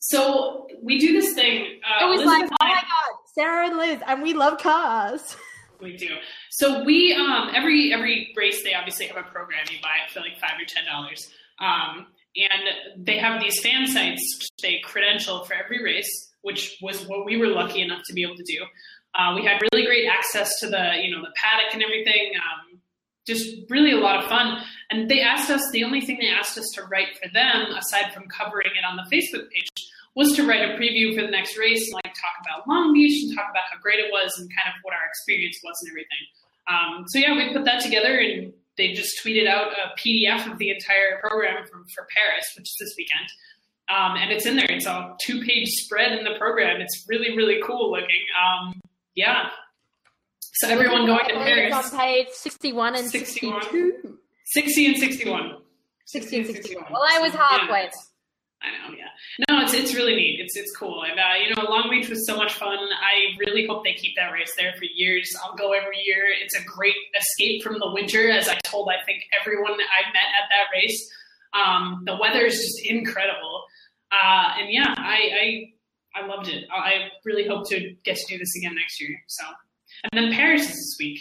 So we do this thing. Uh, It was Elizabeth like, oh I- my god, Sarah and Liz, and we love cars. [LAUGHS] We do. So we um every every race they obviously have a program you buy it for like five or ten dollars. Um and they have these fan sites which they credential for every race, which was what we were lucky enough to be able to do. Uh, we had really great access to the you know the paddock and everything. Um, just really a lot of fun. And they asked us the only thing they asked us to write for them, aside from covering it on the Facebook page, was to write a preview for the next race, and, like talk about Long Beach and talk about how great it was and kind of what our experience was and everything. Um, so yeah, we put that together and they just tweeted out a PDF of the entire program from, for Paris, which is this weekend. Um, and it's in there. It's a two page spread in the program. It's really, really cool looking. Um, yeah. So everyone going to Paris. It's on page 61 and 61. 62. 60 and 61. 60 and 61. Well, I was halfway. Yeah. I know, yeah. No, it's it's really neat. It's it's cool, and uh, you know, Long Beach was so much fun. I really hope they keep that race there for years. I'll go every year. It's a great escape from the winter, as I told I think everyone I met at that race. Um, the weather is just incredible, uh, and yeah, I, I I loved it. I really hope to get to do this again next year. So, and then Paris is this week.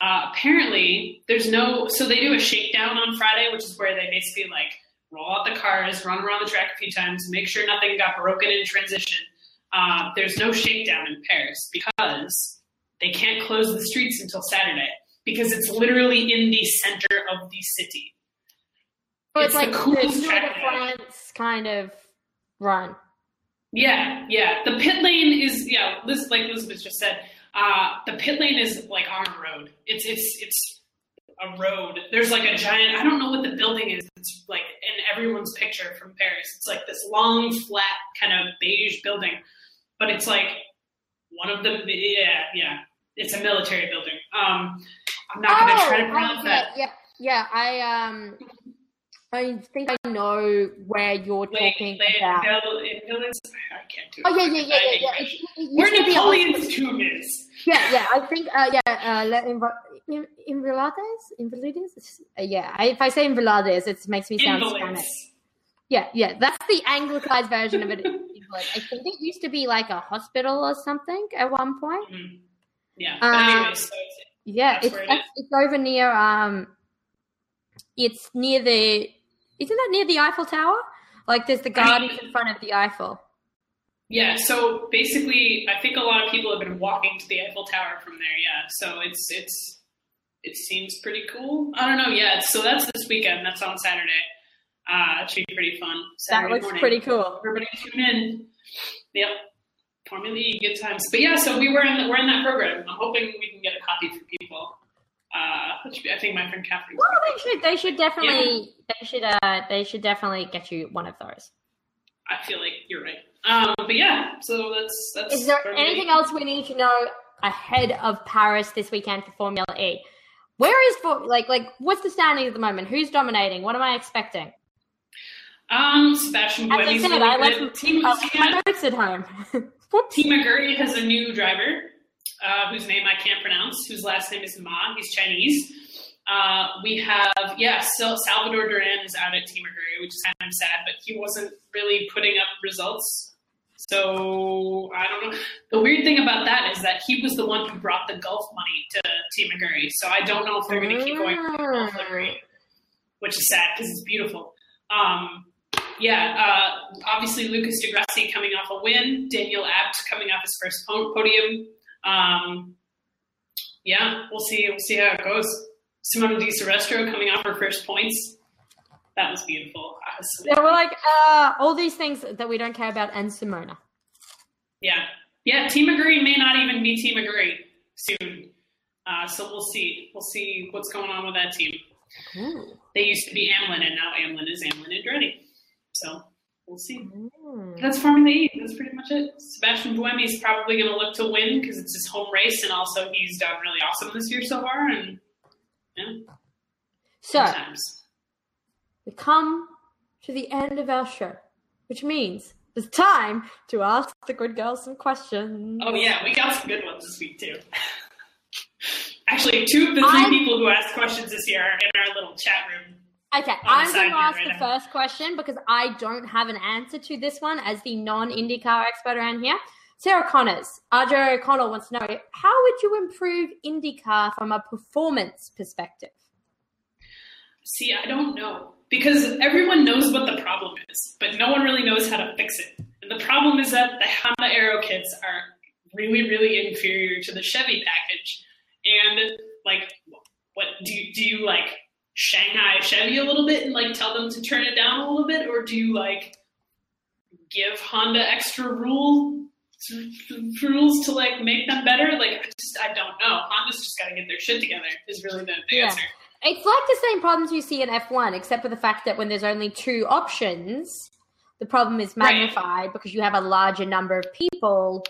Uh, apparently, there's no. So they do a shakedown on Friday, which is where they basically like roll out the cars, run around the track a few times, make sure nothing got broken in transition. Uh, there's no shakedown in Paris because they can't close the streets until Saturday because it's literally in the center of the city. So it's, It's like the coolest Tour de. France kind of run. Yeah, yeah. The pit lane is yeah, Liz, like Elizabeth just said. Uh, the pit lane is like on a road. It's it's it's a road. There's like a giant. I don't know what the building is. It's like in everyone's picture from Paris. It's like this long, flat, kind of beige building, but it's like one of the yeah yeah. It's a military building. Um, I'm not going to try to pronounce oh, yeah, that. yeah, yeah. I um, I think I know where you're Like, talking about. build- it buildings- I can't do it. Oh yeah, yeah, yeah, yeah, yeah. think- It- it Where to be a Napoleon's tomb is. Yeah, yeah. I think uh, yeah. Uh, Le- Inv- In- Invalides, Invalides. Uh, yeah. I, if I say Invalides, it makes me sound Spanish. Yeah, yeah. That's the anglicized version of it. I think it used to be like a hospital or something at one point. Mhm. Yeah. Um, anyway, so it's, Yeah, it's it it's over near um, it's near the isn't that near the Eiffel Tower? Like there's the gardens in front of the Eiffel. yeah. So basically, I think a lot of people have been walking to the Eiffel Tower from there. Yeah. So it's it's it seems pretty cool. I don't know. Yeah. So that's this weekend. That's on Saturday. Uh, it should be pretty fun. That looks morning. pretty cool. Everybody tune in. Yep. Formula E, good times. But yeah, so we were in the, we're in that program. I'm hoping we can get a copy for people. Uh, which I think my friend Catherine. Well, they should they should definitely they should uh they should definitely get you one of those. I feel like you're right. Um, but yeah, so that's that's. Is there anything else we need to know ahead of Paris this weekend for Formula E? Where is for like like what's the standing at the moment? Who's dominating? What am I expecting? Um, Sebastian As I Buemi's said, really I good. left Team, Team, my notes at home. [LAUGHS] Team Aguri has a new driver, uh, whose name I can't pronounce, whose last name is Ma. He's Chinese. Uh, we have, yeah, so Salvador Duran is out at Team Aguri, which is kind of sad, but he wasn't really putting up results. So I don't know. The weird thing about that is that he was the one who brought the golf money to Team Aguri. So I don't know if they're going to keep going with the golf livery, which is sad because it's beautiful. Um, yeah, uh, obviously Lucas di Grassi coming off a win, Daniel Abt coming off his first podium. Um, yeah, we'll see. We'll see how it goes. Simona de Silvestro coming off her first points. That was beautiful. Yeah, we're like uh, all these things that we don't care about, and Simona. Yeah, yeah. Team Aguri may not even be Team Aguri soon. Uh, so we'll see. We'll see what's going on with that team. They used to be Amlin, and now Amlin is Amlin and Andretti. So we'll see. That's Formula E. That's pretty much it. Sebastian Buemi is probably going to look to win because it's his home race, and also he's done really awesome this year so far. And yeah, So good times. We come to the end of our show, which means it's time to ask the good girls some questions. Oh yeah, we got some good ones this week too. Actually, two of the 3 I'm- people who asked questions this year are in our little chat room. Okay, I'm going to ask right the now. first question because I don't have an answer to this one as the non-IndyCar expert around here. Sarah Connors, RJ O'Connell wants to know how would you improve IndyCar from a performance perspective? See, I don't know because everyone knows what the problem is, but no one really knows how to fix it. And the problem is that the Honda Aero kits are really, really inferior to the Chevy package. And like, what do you, do you like Shanghai Chevy a little bit and like tell them to turn it down a little bit, or do you like give Honda extra rule rules to like make them better? Like, I just I don't know. Honda's just got to get their shit together. Is really the, the Yeah. answer. It's like the same problems you see in F1, except for the fact that when there's only two options, the problem is Right. magnified because you have a larger number of people.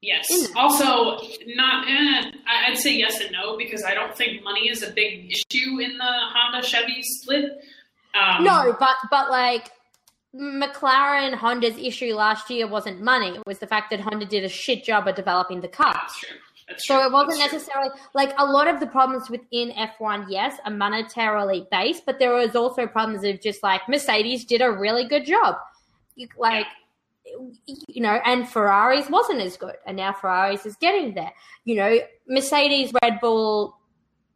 Yes. Also, not. Eh, I'd say yes and no because I don't think money is a big issue in the Honda Chevy split. Um, No, but but like McLaren Honda's issue last year wasn't money; it was the fact that Honda did a shit job of developing the car. that's true. That's true. So it wasn't That's true. necessarily like a lot of the problems within F1, yes, are monetarily based, but there was also problems of just like Mercedes did a really good job. Like, you know, and Ferraris wasn't as good, and now Ferraris is getting there. You know, Mercedes, Red Bull,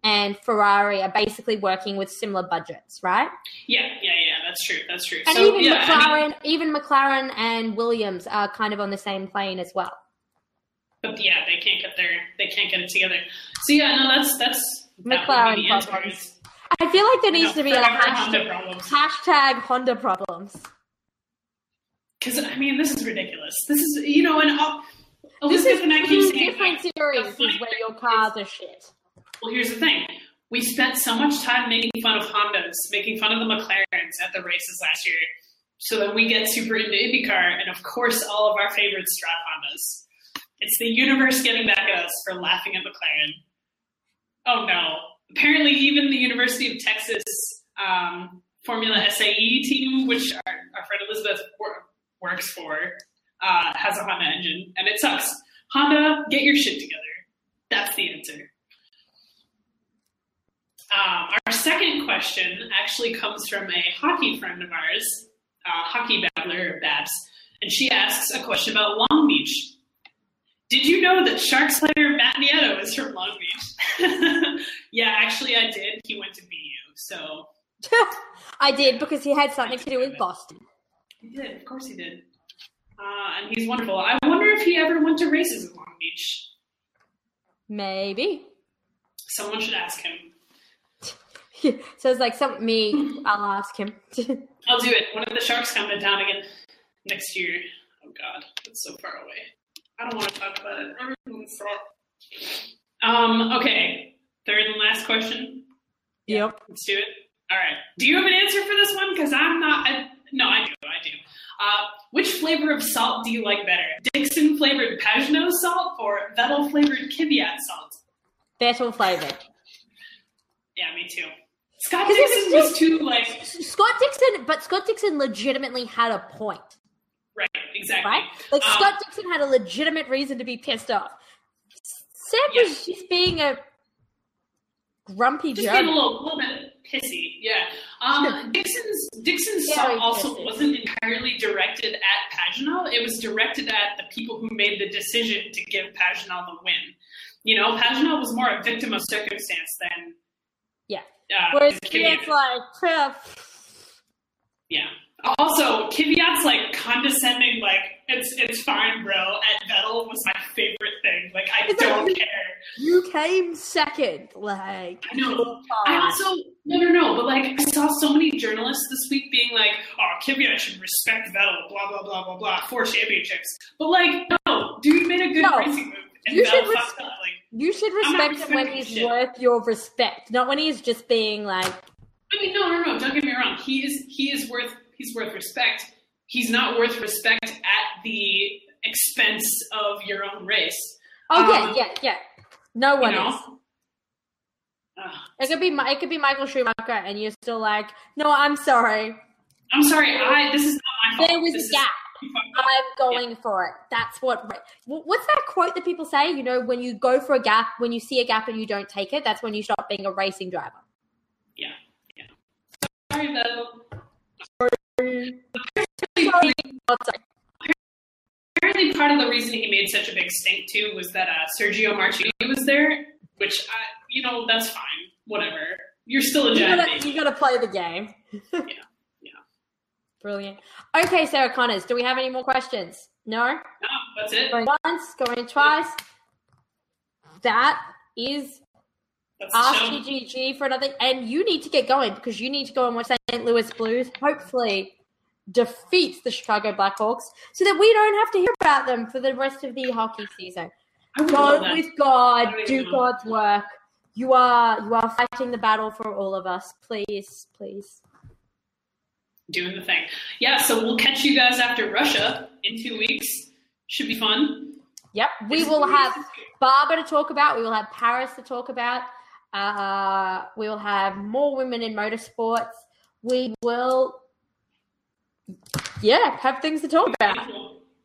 and Ferrari are basically working with similar budgets, right? Yeah, yeah, yeah. That's true. That's true. And so even yeah, McLaren, I mean, even McLaren and Williams are kind of on the same plane as well. but yeah, they their they can't get it together. So yeah, no, that's that's McLaren would be the answer. problems. I feel like there needs to be a hashtag, Honda problems. hashtag Honda problems. Because I mean, this is ridiculous. This is you know, and Elizabeth is and I keep saying different like, series is where your cars is- are shit. Well, here's the thing. We spent so much time making fun of Hondas, making fun of the McLarens at the races last year. So then we get super into IndyCar, and of course, all of our favorites drive Hondas. It's the universe getting back at us for laughing at McLaren. Oh no. Apparently, even the University of Texas um, Formula SAE team, which our, our friend Elizabeth wor- works for, uh, has a Honda engine, and it sucks. Honda, get your shit together. That's the answer. Um, our second question actually comes from a hockey friend of ours, uh, Hockey Babbler Babs, and she asks a question about Long Beach. Did you know that Sharks player Matt Nieto is from Long Beach? [LAUGHS] yeah, actually, I did. He went to BU, so [LAUGHS] I did because he had something to do with Boston. he did. Of course, he did. Uh, and he's wonderful. I wonder if he ever went to races in Long Beach. Maybe. Someone should ask him. [LAUGHS] so it's like some me. I'll ask him. I'll do it. One of the Sharks come to town again next year. Oh God, that's so far away. I don't want to talk about it. Everything's so- Um. Okay. Third and last question. yep. Let's do it. All right. Do you have an answer for this one? Because I'm not. I, no, I do. I do. Uh, which flavor of salt do you like better? Dixon flavored Pagenaud salt or Vettel flavored Kvyat salt? Vettel flavored. Yeah, me too. Scott Dixon was too like Scott Dixon, but Scott Dixon legitimately had a point. Exactly. right? Like Um, Scott Dixon had a legitimate reason to be pissed off. Sam was just being a grumpy just jerk. being a little, little bit pissy. Yeah. Um, Dixon's Dixon's Very song also pissy. wasn't entirely directed at Pagenaud. It was directed at the people who made the decision to give Pagenaud the win. You know, Pagenaud was more a victim of circumstance than Yeah. uh, Whereas. Like, "Pff, Yeah. Also, Kvyat's like condescending, like it's it's fine, bro. At Vettel was my favorite thing. Like I It's don't like- care. you came second. Like, I know. I also no no no, but like I saw so many journalists this week being like, "Oh, Kvyat should respect Vettel," blah blah blah blah blah, four championships. But like, no, dude made a good No. racing move, and You should res-. Like, You should respect him when he's shit. worth your respect, not when he's just being like, I mean, no no no, don't get me wrong. He is he is worth he's worth respect. He's not worth respect at the expense of your own race. "Oh Um, yeah, yeah, yeah." No You one know. is. Ugh. It could be it could be Michael Schumacher, and you're still like, "No, I'm sorry. I'm sorry. I this is not my fault. There was This a gap. you. I'm going for it." That's what. What's that quote that people say? You know, when you go for a gap, when you see a gap and you don't take it, that's when you stop being a racing driver. Yeah, yeah. Sorry, Vettel. Apparently part of the reason he made such a big stink too was that uh, Sergio Marchionne was there, which I, you know that's fine, whatever. You're still a You gotta, baby. you gotta play the game. yeah, [LAUGHS] yeah. Brilliant. Okay, Sarah Connors, do we have any more questions? No? No, that's it. Going once, going twice. That is Ask. GGG for another. And you need to get going because you need to go and watch St. Louis Blues. Hopefully, defeats the Chicago Blackhawks so that we don't have to hear about them for the rest of the hockey season. I would love Go with God, do. God's work. You are you are fighting the battle for all of us. Please, please. doing the thing. Yeah, so we'll catch you guys after Russia in two weeks. Should be fun. Yep, we will have Barber to talk about. We will have Paris to talk about. Uh, we will have more women in motorsports. We will, yeah, have things to talk about.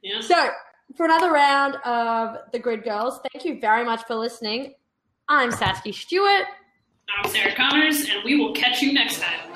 Yeah. So, for another round of the Grid Girls, thank you very much for listening. I'm Sasky Stewart. I'm Sarah Connors, and we will catch you next time.